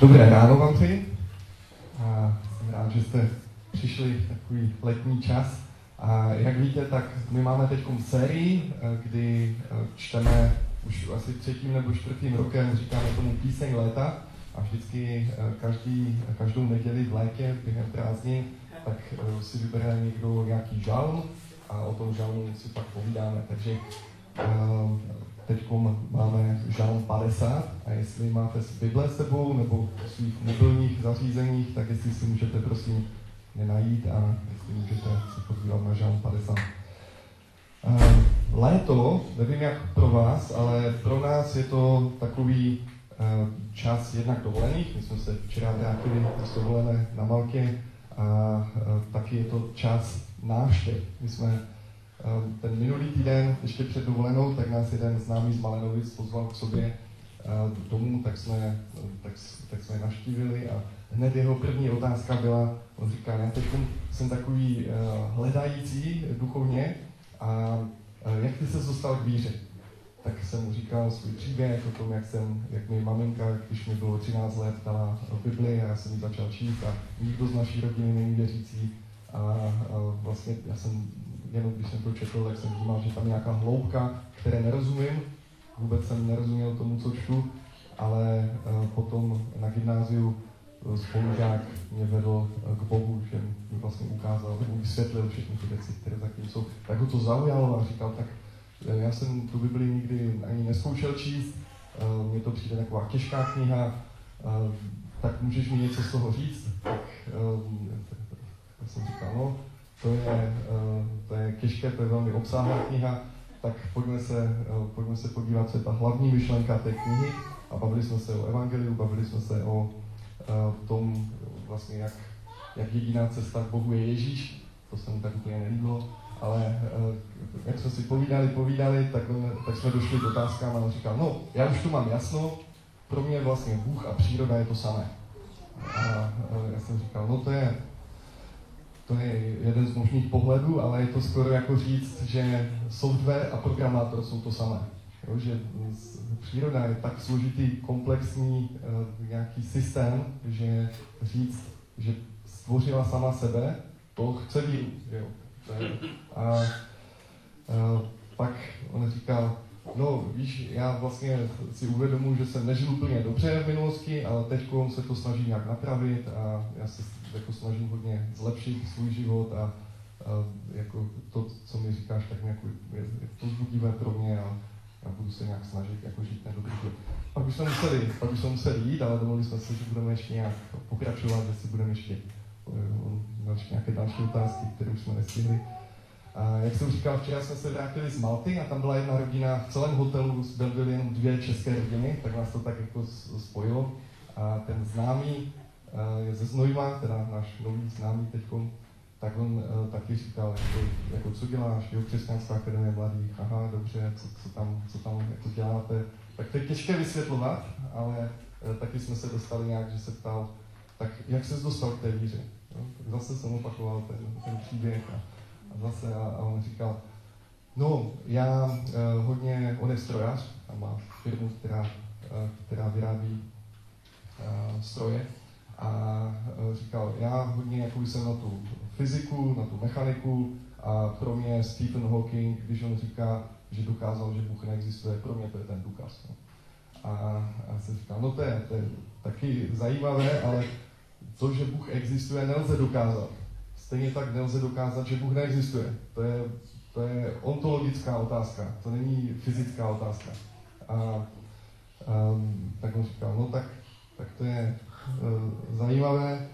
Dobré ráno vám přeji. A jsem rád, že jste přišli takový letní čas. A jak víte, tak my máme teď sérii, eh, kdy eh, čteme už asi třetím nebo čtvrtým rokem, říkáme tomu píseň léta. A vždycky eh, každý, každou neděli v létě během prázdnin, tak si vybere někdo nějaký žalm a o tom žalmu si pak povídáme. Takže Teď máme žalm 50 a jestli máte z Bible sebou nebo v svých mobilních zařízeních, tak jestli si můžete prosím nenajít a jestli můžete se podívat na žalm 50. Ehm, léto, nevím jak pro vás, ale pro nás je to takový čas jednak dovolených. My jsme se včera vrátili z dovolené na Maltě a taky je to čas návštěv. My jsme ten minulý týden, ještě před dovolenou, tak nás jeden známý z Malenovic pozval k sobě ehm, domů, tak jsme, tak, tak jsme naštívili a hned jeho první otázka byla, on říká, já teď jsem takový ehm, hledající duchovně a jak ty se dostal k víře? Tak jsem mu říkal svůj příběh o tom, jak, jsem, jak mi maminka, když mi bylo 13 let, dala Bibli a já jsem ji začal číst a nikdo z naší rodiny není věřící. A, a vlastně já jsem jenom když jsem to četl, tak jsem vnímal, že tam je nějaká hloubka, které nerozumím. Vůbec jsem nerozuměl tomu, co čtu, ale uh, potom na gymnáziu uh, spolužák mě vedl uh, k Bohu, že mi vlastně ukázal, nebo vysvětlil všechny ty věci, které zatím jsou. Tak ho to zaujalo a říkal, tak já jsem tu Bibli nikdy ani neskoušel číst, mně to přijde taková těžká kniha, tak můžeš mi něco z toho říct? Tak, tak jsem říkal, no, to je, eh, to je těžké, to je velmi obsáhlá kniha, tak pojďme se, eh, pojďme se podívat, co je ta hlavní myšlenka té knihy. A bavili jsme se o evangeliu, bavili jsme se o eh, tom, vlastně jak, jak jediná cesta k Bohu je Ježíš. To se mu tak úplně nelíbilo. Ale jak jsme si povídali, povídali, tak, tak jsme došli k otázkám a on říkal, no, já už tu mám jasno, pro mě vlastně Bůh a příroda je to samé. A já jsem říkal, no to je, to je jeden z možných pohledů, ale je to skoro jako říct, že software a programátor jsou to samé. Jo, že příroda je tak složitý, komplexní uh, nějaký systém, že říct, že stvořila sama sebe, to chce víru. Jo. A, a pak on říkal, no víš, já vlastně si uvědomuji, že jsem nežil úplně dobře v minulosti, ale teď se to snaží nějak napravit a já se jako snažím hodně zlepšit svůj život a, a jako to, co mi říkáš, tak nějak je, je pozbudivé pro mě a já budu se nějak snažit jako žít ten dobrý život. Pak jsme museli, pak jsme museli jít, ale domluvili jsme se, že budeme ještě nějak pokračovat, že si budeme ještě uh, nějaké další otázky, které už jsme nestihli. A jak jsem říkal, včera jsme se vrátili z Malty a tam byla jedna rodina, v celém hotelu byly jenom dvě české rodiny, tak nás to tak jako spojilo. A ten známý je ze Znojma, teda náš nový známý teď, tak on uh, taky říkal, jako, jako co děláš, jo, křesťanská akademie mladých, aha, dobře, co, co, tam, co tam jako děláte. Tak to je těžké vysvětlovat, ale uh, taky jsme se dostali nějak, že se ptal, tak jak se dostal k té víře? Jo? Tak zase jsem opakoval ten, ten příběh a zase a, a on říkal, no, já uh, hodně, on je strojař a má firmu, která, uh, která vyrábí uh, stroje, a e, říkal, já hodně jako jsem na tu fyziku, na tu mechaniku a pro mě Stephen Hawking, když on říká, že dokázal, že Bůh neexistuje, pro mě to je ten důkaz. No. A, a jsem říkal, no to je, to je taky zajímavé, ale to, že Bůh existuje, nelze dokázat. Stejně tak nelze dokázat, že Bůh neexistuje. To je, to je ontologická otázka, to není fyzická otázka. A, a tak on říkal, no tak, tak to je Eh, zajímavé.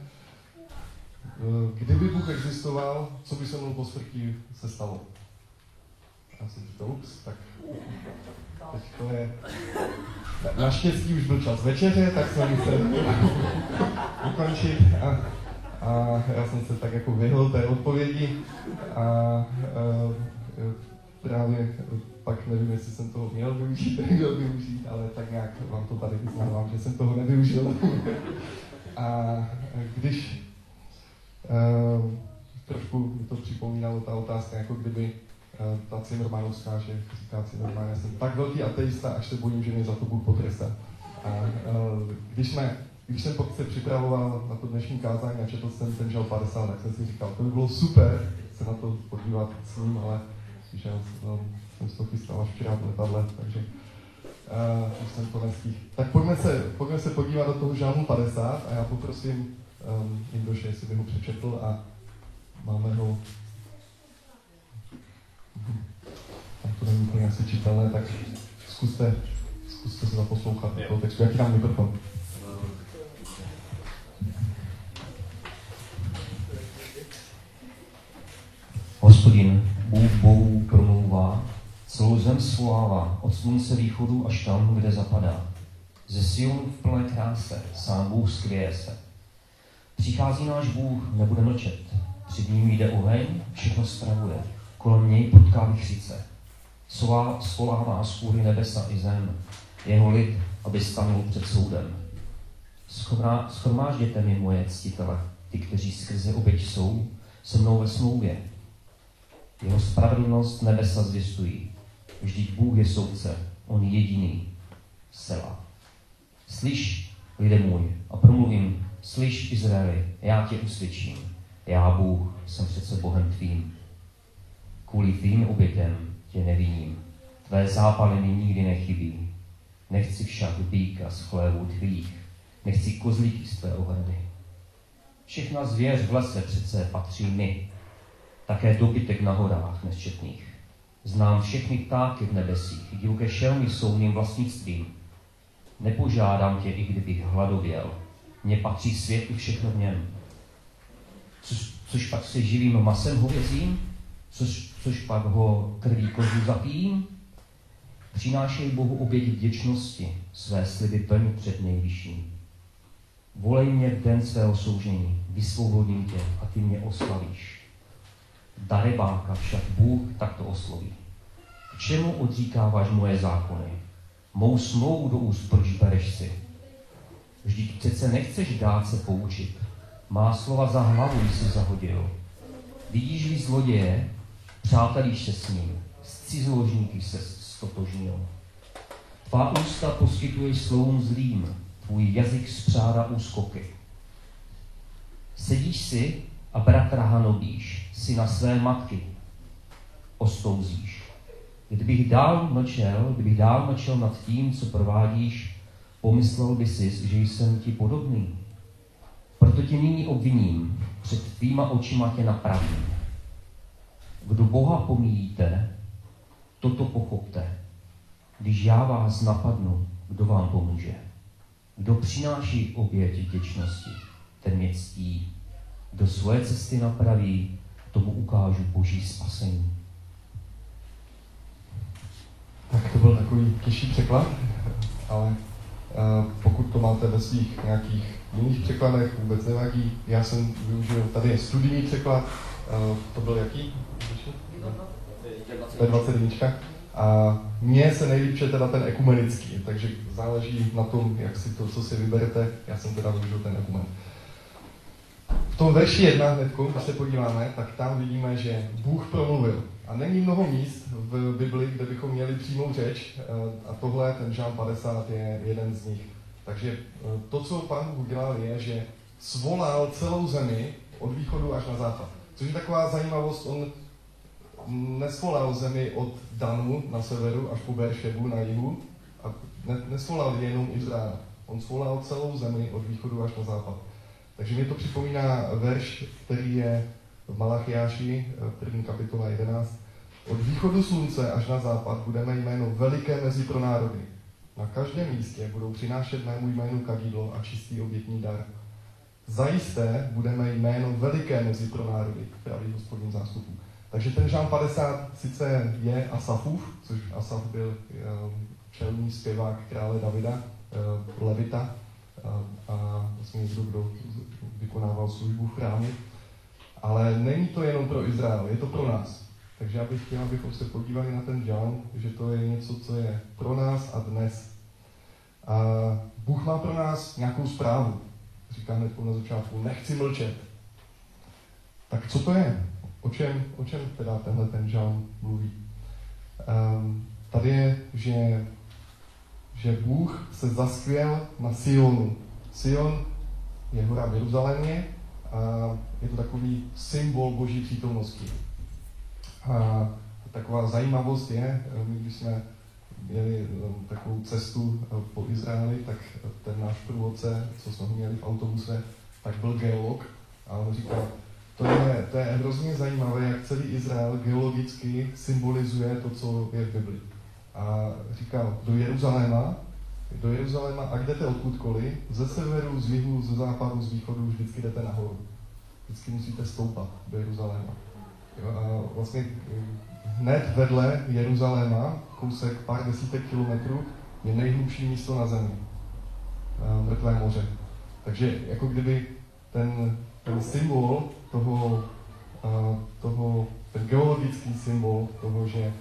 Eh, kdyby Bůh existoval, co by se mnou po smrti se stalo? Já jsem říkal, ups, tak teď to je... Naštěstí už byl čas večeře, tak jsme museli ukončit a, a já jsem se tak jako vyhl té odpovědi a, eh, právě pak nevím, jestli jsem toho měl využít, neměl využít, ale tak nějak vám to tady vyznávám, že jsem toho nevyužil. a když uh, trošku mi to připomínalo ta otázka, jako kdyby uh, ta Cimrmanovská, že říká Cimrman, já jsem tak velký ateista, až se bojím, že mě za to Bůh potrestá. A uh, když jsme když jsem se připravoval na to dnešní kázání a četl jsem ten žal 50, tak jsem si říkal, to by bylo super se na to podívat s ním, ale že no, jsem se to chystal až včera v letadle, takže uh, už jsem to nestihl. Tak pojďme se, pojďme se podívat do toho žálmu 50 a já poprosím um, Indoše, jestli by ho přečetl a máme ho tam to není úplně asi čitelné, tak zkuste, zkuste se zaposlouchat do toho textu. Jaký nám mikrofon? Od slunce východu až tam, kde zapadá. Ze Sionu v plné kráse, sám Bůh skvěje se. Přichází náš Bůh, nebude mlčet. Před ním jde oheň, všechno spravuje. Kolem něj prudká vychřice. Svolává z kůry nebesa i zem. Jeho lid, aby stanul před soudem. Schromážděte mi moje ctitele, ty, kteří skrze oběť jsou, se mnou ve smlouvě, jeho spravedlnost nebesa zvěstují. Vždyť Bůh je soudce, on jediný. Sela. Slyš, lidé můj, a promluvím, slyš, Izraeli, já tě usvědčím. Já, Bůh, jsem přece Bohem tvým. Kvůli tvým obětem tě neviním. Tvé zápaly mi nikdy nechybí. Nechci však býka z chlévů tvých. Nechci kozlíky z tvé ohrady. Všechna zvěř v lese přece patří mi také dobytek na horách nesčetných. Znám všechny ptáky v nebesích, divoké šelmy jsou mým vlastnictvím. Nepožádám tě, i kdybych hladověl. Mně patří svět i všechno v něm. Což, což pak se živým masem hovězím? Což, což pak ho krví kozu zapijím? Přinášej Bohu oběť vděčnosti, své sliby plně před nejvyšším. Volej mě v den svého soužení, vysvobodím tě a ty mě oslavíš. Darebáka však Bůh takto osloví. K čemu odříkáváš moje zákony? Mou smlouvu do úst proč bereš si? Vždyť přece nechceš dát se poučit. Má slova za hlavu jsi zahodil. Vidíš-li zloděje, přátelíš se s ním, s cizoložníky se stotožnil. Tvá ústa poskytuješ slovům zlým, tvůj jazyk spřádá úskoky. Sedíš si a bratra hanobíš, si na své matky ostouzíš. Kdybych dál mlčel, kdybych dál mlčel nad tím, co provádíš, pomyslel by si, že jsem ti podobný. Proto tě nyní obviním, před tvýma očima tě napravím. Kdo Boha pomíjíte, toto pochopte. Když já vás napadnu, kdo vám pomůže? Kdo přináší oběť vděčnosti, ten mě ctí kdo svoje cesty napraví, tomu ukážu boží spasení. Tak to byl takový těžší překlad, ale uh, pokud to máte ve svých nějakých jiných překladech, vůbec nevadí. Já jsem využil, tady je studijní překlad, uh, to byl jaký? B21. A mně se nejlíp teda ten ekumenický, takže záleží na tom, jak si to, co si vyberete. Já jsem teda využil ten ekumen. Tom verši 1 hnedku, když se podíváme, tak tam vidíme, že Bůh promluvil. A není mnoho míst v Bibli, kde bychom měli přímou řeč, eh, a tohle, ten Žán 50, je jeden z nich. Takže eh, to, co Pán Bůh udělal, je, že svolal celou zemi od východu až na západ. Což je taková zajímavost, on nesvolal zemi od Danu na severu až po Beršebu na jihu a nesvolal jenom Izrael. On svolal celou zemi od východu až na západ. Takže mě to připomíná verš, který je v Malachiáši, eh, první kapitola 11. Od východu slunce až na západ budeme jméno veliké mezi pro národy. Na každém místě budou přinášet mému jménu kadidlo a čistý obětní dar. Zajisté budeme jméno veliké mezi pro národy, pravý hospodin zástupů. Takže ten žán 50 sice je Asafův, což Asaf byl eh, čelný zpěvák krále Davida, eh, Levita, a, a vlastně někdo, kdo vykonával službu v chrámu. Ale není to jenom pro Izrael, je to pro nás. Takže já bych chtěl, abychom se podívali na ten žán, že to je něco, co je pro nás a dnes. A Bůh má pro nás nějakou zprávu. Říká hned na začátku, nechci mlčet. Tak co to je? O čem, o čem teda tenhle ten žán mluví? Um, tady je, že, že Bůh se zaskvěl na Sionu, Sion je hora v Jeruzalémě a je to takový symbol boží přítomnosti. A taková zajímavost je, my když jsme měli takovou cestu po Izraeli, tak ten náš průvodce, co jsme měli v autobuse, tak byl geolog a on říkal, to je, to je hrozně zajímavé, jak celý Izrael geologicky symbolizuje to, co je v Bibli. A říkal, do Jeruzaléma, do Jeruzaléma a jdete odkudkoliv, ze severu, z jihu, ze západu, z východu, vždycky jdete nahoru. Vždycky musíte stoupat do Jeruzaléma. Jo, a vlastně hned vedle Jeruzaléma, kousek pár desítek kilometrů, je nejhlubší místo na zemi. Mrtvé moře. Takže jako kdyby ten, ten symbol toho, toho, ten geologický symbol toho, že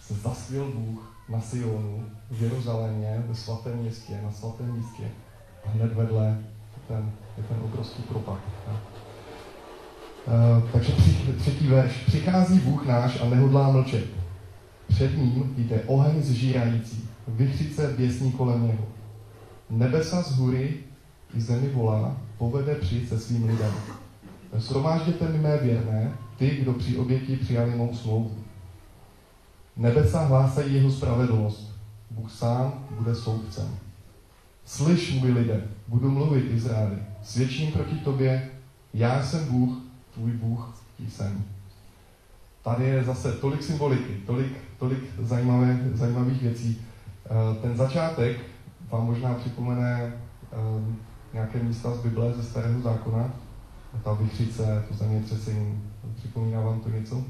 se zasvěl Bůh na Sionu, v Jeruzalémě, ve svatém městě, na svatém místě. A hned vedle ten, je ten obrovský propad. Uh, takže tři, třetí verš. Přichází Bůh náš a nehodlá mlčet. Před ním jde oheň zžírající, vychřice běsní kolem něho. Nebesa z hůry i zemi volá, povede při se svým lidem. Sromážděte mi mé věrné, ty, kdo při oběti přijali mou smlouvu. Nebesa hlásají jeho spravedlnost. Bůh sám bude soudcem. Slyš, můj lidé, budu mluvit Izraeli. Svědčím proti tobě, já jsem Bůh, tvůj Bůh jsem. Tady je zase tolik symboliky, tolik, tolik zajímavé, zajímavých věcí. Eh, ten začátek vám možná připomene eh, nějaké místa z Bible, ze Starého zákona. Ta vychřice, to zemětřesení, připomíná vám to něco?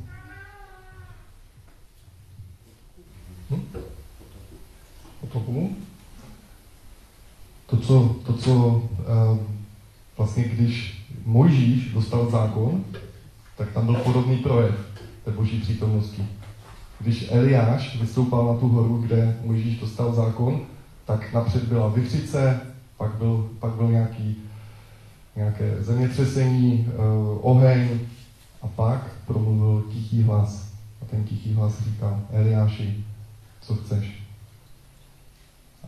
Hm? To, co, to, co uh, vlastně když Mojžíš dostal zákon, tak tam byl podobný projev té boží přítomnosti. Když Eliáš vystoupal na tu horu, kde Mojžíš dostal zákon, tak napřed byla vychřice, pak byl, pak byl nějaký, nějaké zemětřesení, uh, oheň a pak promluvil tichý hlas. A ten tichý hlas říkal, Eliáši, co chceš.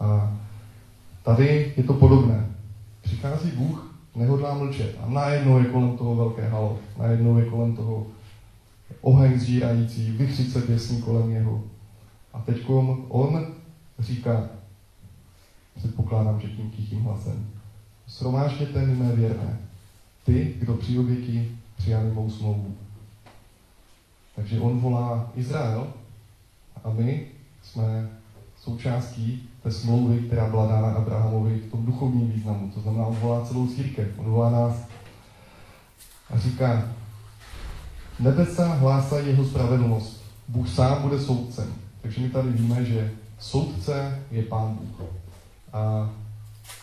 A tady je to podobné. Přichází Bůh, nehodlá mlčet a najednou je kolem toho velké halo, najednou je kolem toho oheň zžírající, vychřice pěsní kolem něho. A teď on říká, předpokládám, že tím tichým hlasem, sromážděte mi mé věrné, ty, kdo při oběti přijali mou smlouvu. Takže on volá Izrael a my jsme součástí té smlouvy, která byla dána Abrahamovi v tom duchovním významu. To znamená, on volá celou církev, on volá nás a říká, nebesa hlásají jeho spravedlnost. Bůh sám bude soudcem. Takže my tady víme, že soudce je Pán Bůh. A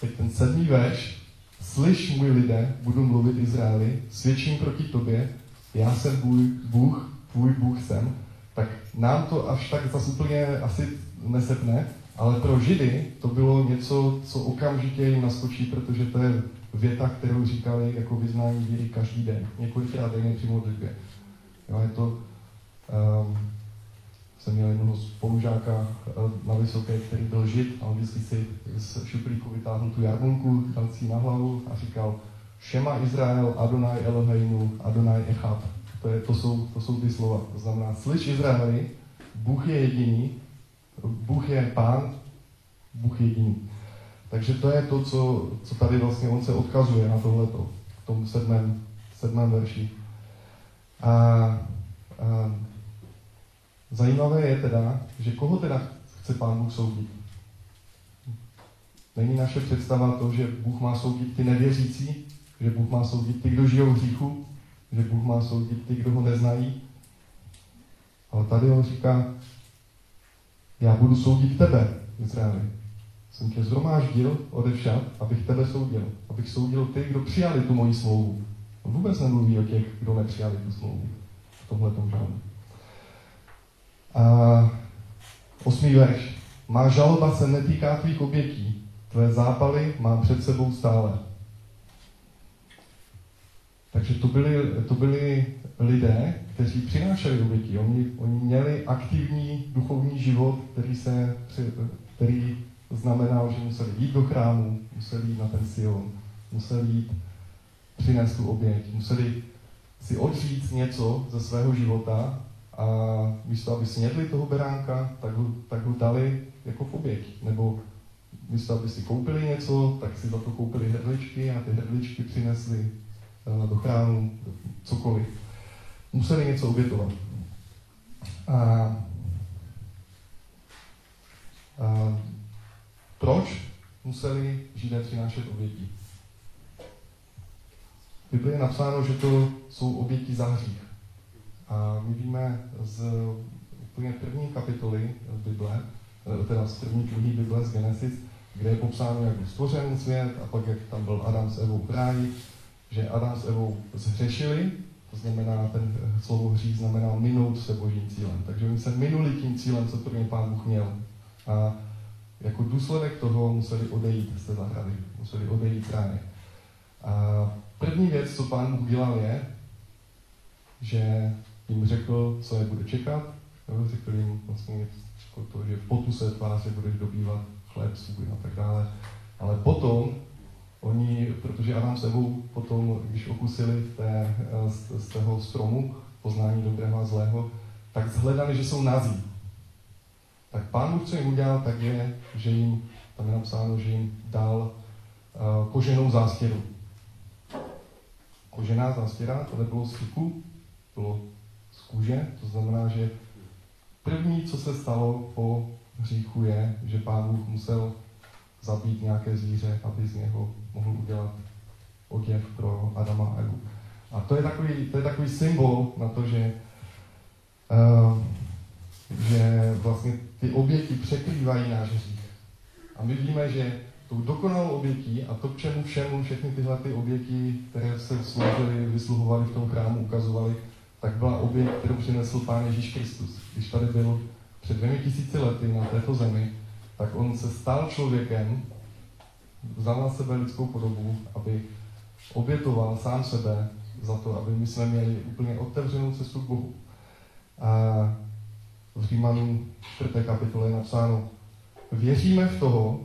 teď ten sedmý verš, slyš můj lidé, budu mluvit Izraeli, svědčím proti tobě, já jsem Bůh, Bůh tvůj Bůh jsem, tak nám to až tak zase úplně asi nesepne, ale pro Židy to bylo něco, co okamžitě jim naskočí, protože to je věta, kterou říkali jako vyznání víry každý den, několikrát denně při modlitbě. Jo, je to, um, jsem měl jednoho spolužáka eh, na vysoké, který byl žid a on vždycky si z šuplíku vytáhl tu jarmulku, dal si na hlavu a říkal Šema Izrael, Adonai Eloheinu, Adonai Echad. To, je, to, jsou, to jsou ty slova. To znamená, slyš Izraeli, Bůh je jediný, Bůh je pán, Bůh je jediný. Takže to je to, co, co tady vlastně on se odkazuje na tohleto, v tom sedmém, sedmém verši. A, a zajímavé je teda, že koho teda chce pán Bůh soudit? Není naše představa to, že Bůh má soudit ty nevěřící, že Bůh má soudit ty, kdo žijou v hříchu, že Bůh má soudit ty, kdo ho neznají. Ale tady on říká, já budu soudit tebe, Izraeli. Jsem tě zhromáždil odevšad, abych tebe soudil. Abych soudil ty, kdo přijali tu moji smlouvu. On vůbec nemluví o těch, kdo nepřijali tu smlouvu. V tomhle tom žádný. A osmý verš. Má žaloba se netýká tvých obětí. Tvé zápaly mám před sebou stále. Takže to byli, to byli lidé, kteří přinášeli oběti. Oni, oni měli aktivní duchovní život, který, se, který znamenal, že museli jít do chrámu, museli jít na ten Sion, museli jít přinést tu oběť, museli si odříct něco ze svého života a místo, aby snědli toho beránka, tak ho, tak ho dali jako v oběť. Nebo místo, aby si koupili něco, tak si za to koupili hrdličky a ty hrdličky přinesli do chrámu, cokoliv. Museli něco obětovat. A, a proč museli Židé přinášet oběti? V Biblii je napsáno, že to jsou oběti za hřích. A my víme z úplně první kapitoly Bible, eh, teda z první knihy Bible z Genesis, kde je popsáno, jak byl stvořen svět a pak jak tam byl Adam s Evou v ráji, že Adam s Evou zhřešili, to znamená, ten slovo hřích znamená minout se božím cílem. Takže oni se minuli tím cílem, co pro ně pán Bůh měl. A jako důsledek toho museli odejít z té zahrady, museli odejít z ráje. A první věc, co pán Bůh dělal, je, že jim řekl, co je bude čekat. Řekl jim vlastně to, že v potu se tváře budeš dobývat chléb svůj a tak dále. Ale potom oni, protože Adam s Evou potom, když okusili té, z, z toho stromu poznání dobrého a zlého, tak zhledali, že jsou nazí. Tak pán Bůh, co jim udělal, tak je, že jim, tam je napsáno, že jim dal uh, koženou zástěru. Kožená zástěra, to nebylo z chyku, bylo z kůže, to znamená, že první, co se stalo po hříchu je, že pán Bůh musel zabít nějaké zvíře, aby z něho mohl udělat oděv pro Adama a Evu. A to je takový, to je takový symbol na to, že, uh, že vlastně ty oběti překrývají náš hřích. A my víme, že tou dokonalou obětí a to, k čemu všemu všechny tyhle ty oběti, které se sloužily, vysluhovaly v tom chrámu, ukazovaly, tak byla oběť, kterou přinesl Pán Ježíš Kristus. Když tady byl před dvěmi tisíci lety na této zemi, tak on se stal člověkem, vzal na sebe lidskou podobu, aby obětoval sám sebe za to, aby my jsme měli úplně otevřenou cestu k Bohu. A v Římanům 4. kapitole je napsáno, věříme v toho,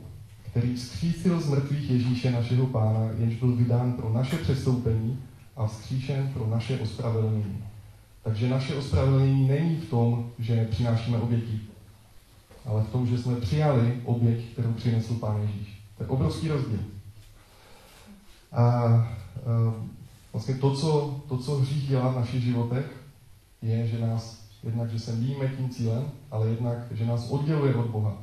který vzkřísil z mrtvých Ježíše našeho pána, jenž byl vydán pro naše přestoupení a vzkříšen pro naše ospravedlnění. Takže naše ospravedlnění není v tom, že přinášíme oběti, ale v tom, že jsme přijali oběť, kterou přinesl Pán Ježíš. To je obrovský rozdíl. A, a vlastně to co, to, co hřích dělá v našich životech, je, že nás jednak, že se míme tím cílem, ale jednak, že nás odděluje od Boha.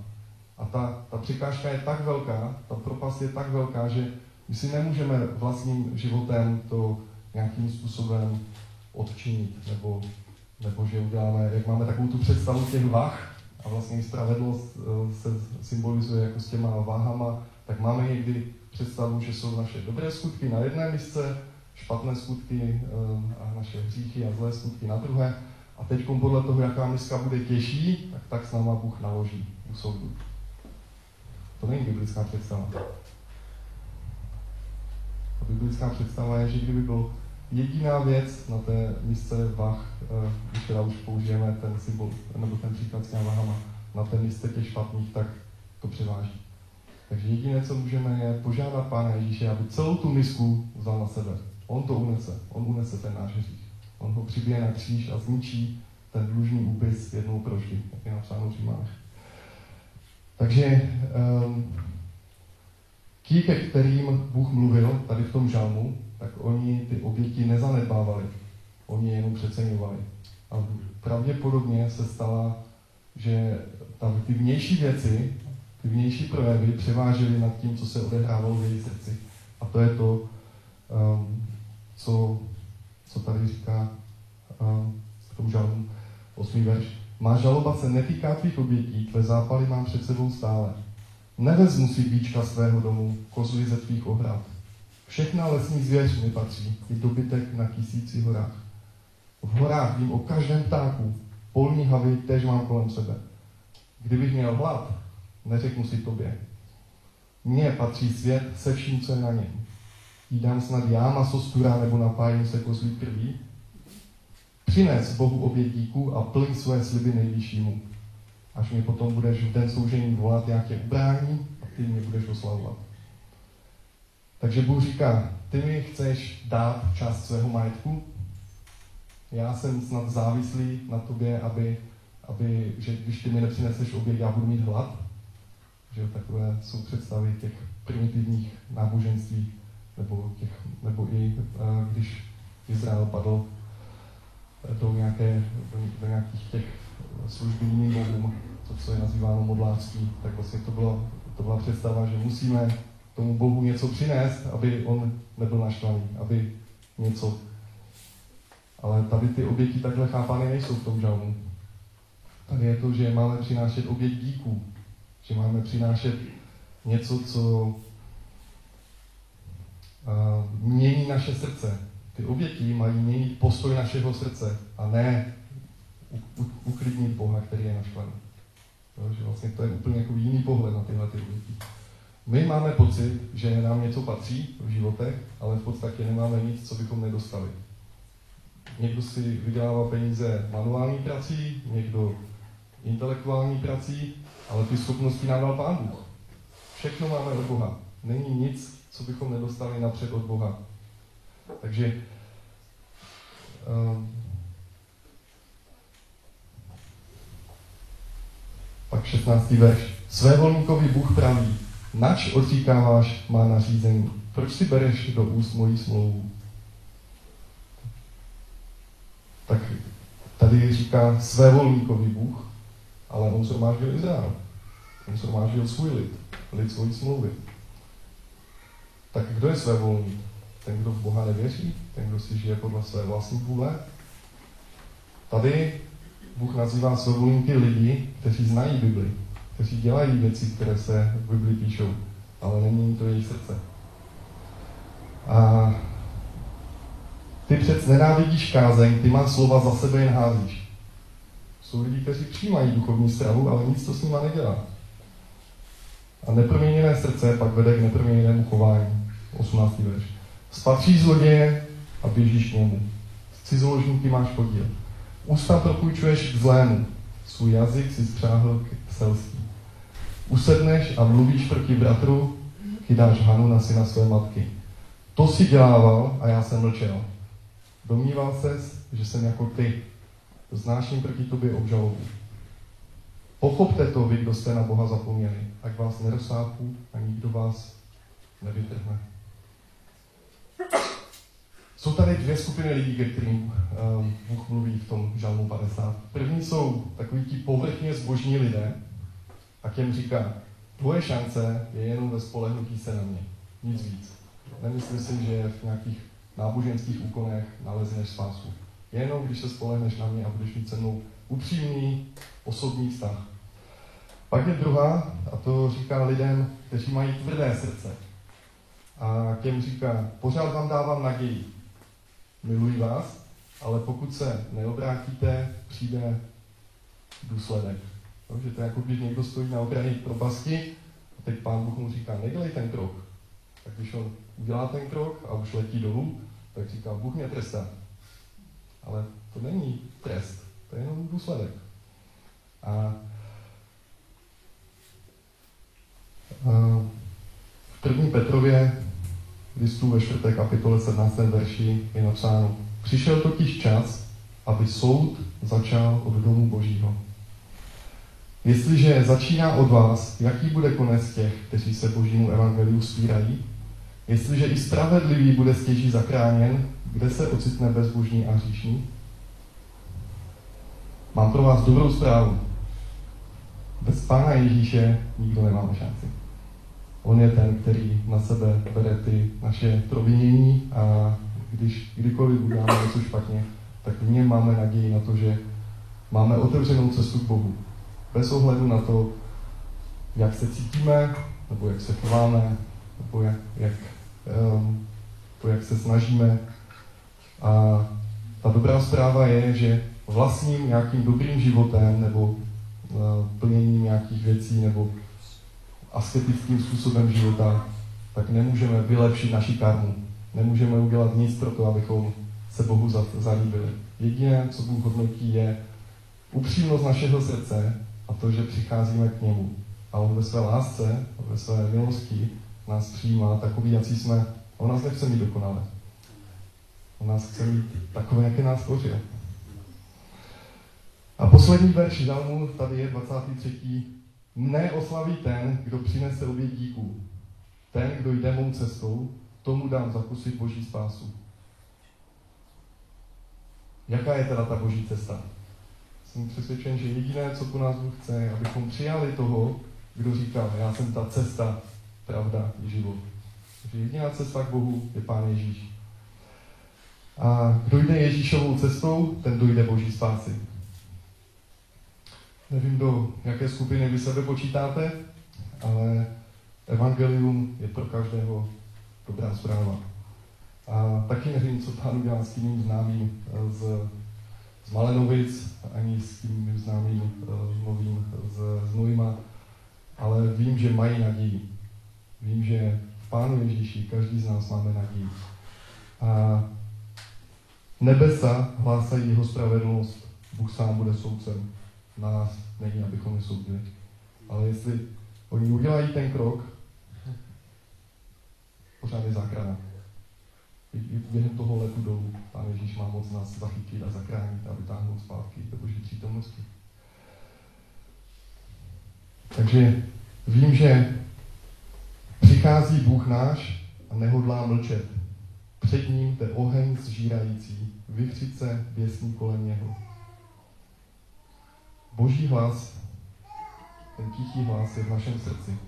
A ta, ta překážka je tak velká, ta propast je tak velká, že my si nemůžeme vlastním životem to nějakým způsobem odčinit, nebo, nebo že uděláme, jak máme takovou tu představu těch vah, a vlastně spravedlnost eh, se symbolizuje jako s těma váhama, tak máme někdy představu, že jsou naše dobré skutky na jedné misce, špatné skutky eh, a naše hříchy a zlé skutky na druhé. A teď podle toho, jaká miska bude těžší, tak tak s náma Bůh naloží u soudu. To není biblická představa. A biblická představa je, že kdyby byl jediná věc na té misce vah, když teda už použijeme ten symbol, nebo ten příklad s těma na té misce těch špatných, tak to převáží. Takže jediné, co můžeme, je požádat Pána Ježíše, aby celou tu misku vzal na sebe. On to unese, on unese ten náš hřích. On ho přibije na kříž a zničí ten dlužný úpis jednou proždy, jak je napsáno v Římanech. Takže um, ti, ke kterým Bůh mluvil tady v tom žalmu, tak oni ty oběti nezanedbávali. Oni je jenom přeceňovali. A pravděpodobně se stala, že tam ty vnější věci, vnější projevy převážely nad tím, co se odehrávalo v jejich srdci. A to je to, um, co, co tady říká um, v tom žalmu 8. verš. Má žaloba se netýká tvých obětí, tvé zápaly mám před sebou stále. Nevezmu si víčka svého domu, kozly ze tvých ohrad. Všechna lesní zvěř mi patří, i dobytek na tisíci horách. V horách vím o každém ptáku, polní havy tež mám kolem sebe. Kdybych měl hlad, neřeknu si tobě. Mně patří svět se vším, co je na něm. Jídám snad já maso stura nebo napájím se kozlí krví? Přines Bohu obětíku a plň své sliby nejvyššímu. Až mi potom budeš v den soužení volat, já tě ubrání, ty mě budeš oslavovat. Takže Bůh říká, ty mi chceš dát část svého majetku, já jsem snad závislý na tobě, aby, aby že když ty mi nepřineseš oběd, já budu mít hlad. Že takové jsou představy těch primitivních náboženství, nebo, těch, nebo i když Izrael padl do, nějaké, do, do nějakých těch služby jiným bohům, to, co je nazýváno modlářství, tak vlastně to, bylo, to byla představa, že musíme tomu Bohu něco přinést, aby on nebyl naštvaný, aby něco. Ale tady ty oběti takhle chápány nejsou v tom žalmu. Tady je to, že máme přinášet oběť díků, že máme přinášet něco, co mění naše srdce. Ty oběti mají měnit postoj našeho srdce a ne uklidnit Boha, který je naštvaný. že vlastně to je úplně jako jiný pohled na tyhle ty oběti. My máme pocit, že nám něco patří v životech, ale v podstatě nemáme nic, co bychom nedostali. Někdo si vydělává peníze manuální prací, někdo intelektuální prací, ale ty schopnosti nám dal Pán Bůh. Všechno máme od Boha. Není nic, co bychom nedostali napřed od Boha. Takže um, pak 16. verš. Své volníkovi Bůh praví, nač odříkáváš má nařízení, proč si bereš do úst mojí smlouvu? Tak tady říká své volníkovi Bůh, ale on zhromáždil Izrael. On zhromáždil svůj lid, lid svojí smlouvy. Tak kdo je své volník? Ten, kdo v Boha nevěří? Ten, kdo si žije podle své vlastní vůle? Tady Bůh nazývá své volníky lidi, kteří znají Bibli, kteří dělají věci, které se v Bibli píšou, ale není to jejich srdce. A ty přec nenávidíš kázeň, ty má slova za sebe jen házíš. Jsou lidi, kteří přijímají duchovní stravu, ale nic to s nima nedělá. A neproměněné srdce pak vede k neproměněnému chování. 18. verš. Spatříš zloděje a běžíš k němu. Z cizoložníky máš podíl. Ústa propůjčuješ k zlému. Svůj jazyk si spřáhl k selství. Usedneš a mluvíš proti bratru, chydáš Hanu na syna své matky. To si dělával a já jsem mlčel. Domníval ses, že jsem jako ty. Znáším proti tobě obžalobu. Pochopte to vy, kdo jste na Boha zapomněli, ať vás nerozsápu a nikdo vás nevytrhne. Jsou tady dvě skupiny lidí, ke kterým um, Bůh mluví v tom žalmu 50. První jsou takový ti povrchně zbožní lidé a těm říká, tvoje šance je jenom ve spolehnutí se na mě. Nic víc. Nemyslím si, že v nějakých náboženských úkonech nalezneš spásu. Jenom když se spolehneš na mě a budeš mít se mnou upřímný osobní vztah. Pak je druhá, a to říká lidem, kteří mají tvrdé srdce. A těm říká, pořád vám dávám naději. Miluji vás, ale pokud se neobrátíte, přijde důsledek. Takže to je jako když někdo stojí na okraji propasti a teď pán Bůh mu říká, nedělej ten krok. Tak když on udělá ten krok a už letí dolů, tak říká, Bůh mě trestá. Ale to není trest, to je jenom důsledek. A, v první Petrově listu ve čtvrté kapitole 17. verši je napsáno Přišel totiž čas, aby soud začal od domu Božího. Jestliže začíná od vás, jaký bude konec těch, kteří se Božímu evangeliu spírají? Jestliže i spravedlivý bude stěží zakráněn, kde se ocitne bezbožný a hříšný? Mám pro vás dobrou zprávu. Bez Pána Ježíše nikdo nemáme šanci. On je ten, který na sebe bere ty naše provinění a když kdykoliv uděláme něco špatně, tak v něm máme naději na to, že máme otevřenou cestu k Bohu. Bez ohledu na to, jak se cítíme, nebo jak se chováme, nebo jak, jak, um, to, jak se snažíme. A ta dobrá zpráva je, že vlastním nějakým dobrým životem nebo uh, plněním nějakých věcí nebo asketickým způsobem života, tak nemůžeme vylepšit naši karmu. Nemůžeme udělat nic pro to, abychom se Bohu zalíbili. Jediné, co Bůh hodnotí, je upřímnost našeho srdce a to, že přicházíme k němu. a on ve své lásce, ve své milosti nás přijímá takový, jaký jsme. On nás nechce mít dokonale. On nás chce mít takové, jaké nás tvořil. A poslední verš žalmu tady je 23. Mne oslaví ten, kdo přinese oběť díků. Ten, kdo jde mou cestou, tomu dám zakusit boží spásu. Jaká je teda ta boží cesta? Jsem přesvědčen, že jediné, co po nás Bůh chce, je, abychom přijali toho, kdo říká, já jsem ta cesta, pravda i život. Takže jediná cesta k Bohu je Pán Ježíš. A kdo jde Ježíšovou cestou, ten dojde Boží spásy. Nevím, do jaké skupiny vy sebe počítáte, ale evangelium je pro každého dobrá zpráva. A taky nevím, co pán udělá s tím známým z, z Malenovic, ani s tím mým známým uh, novým z, z Nujma, ale vím, že mají naději. Vím, že v Pánu Ježíši každý z nás máme naději. A nebesa hlásají jeho spravedlnost. Bůh sám bude soudcem. Nás není, abychom je soudili. Ale jestli oni udělají ten krok, pořád je záchrana. Během toho letu dolů Pán Ježíš má moc nás zachytit a zachránit a vytáhnout zpátky do Boží přítomnosti. Takže vím, že přichází Bůh náš a nehodlá mlčet. Před ním te oheň zžírající, vychřice věsní kolem něho. Boží hlas, ten tichý hlas je v našem srdci.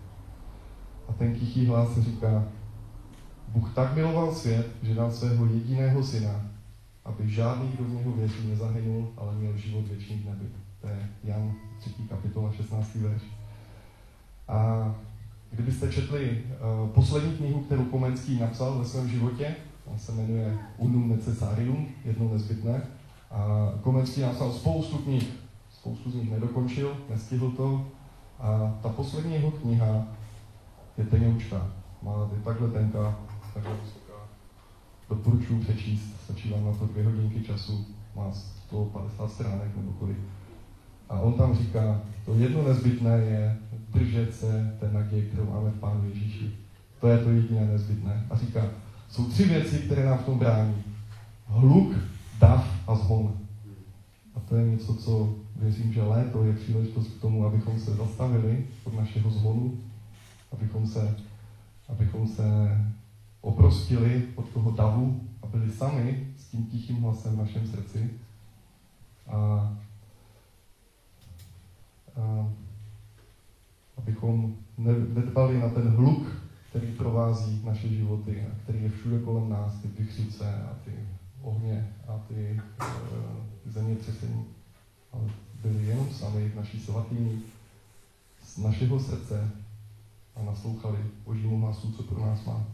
A ten tichý hlas říká, Bůh tak miloval svět, že dal svého jediného syna, aby žádný, kdo v něho věří, nezahynul, ale měl život věčný v nebi. To je Jan 3. kapitola 16. verš. A kdybyste četli uh, poslední knihu, kterou Komenský napsal ve svém životě, on se jmenuje Unum Necessarium, jedno nezbytné, a Komenský napsal spoustu knih, spoustu z nich nedokončil, nestihl to, a ta poslední jeho kniha je tenoučka. Má je takhle tenká, takhle vysoká. Doporučuji přečíst, stačí vám na to dvě hodinky času, má 150 stránek nebo kolik. A on tam říká, to jedno nezbytné je držet se té naděje, kterou máme v Pánu Ježíši. To je to jediné nezbytné. A říká, jsou tři věci, které nám v tom brání. Hluk, dav a zhon. A to je něco, co věřím, že léto je příležitost k tomu, abychom se zastavili od našeho zhonu, abychom se, abychom se oprostili od toho davu a byli sami s tím tichým hlasem v našem srdci. A, a abychom nedbali na ten hluk, který provází naše životy a který je všude kolem nás, ty vychřice a ty ohně a ty e, zemětřesení. Ale byli jenom sami v naší svatýni z našeho srdce a naslouchali Božímu hlasu, co pro nás má.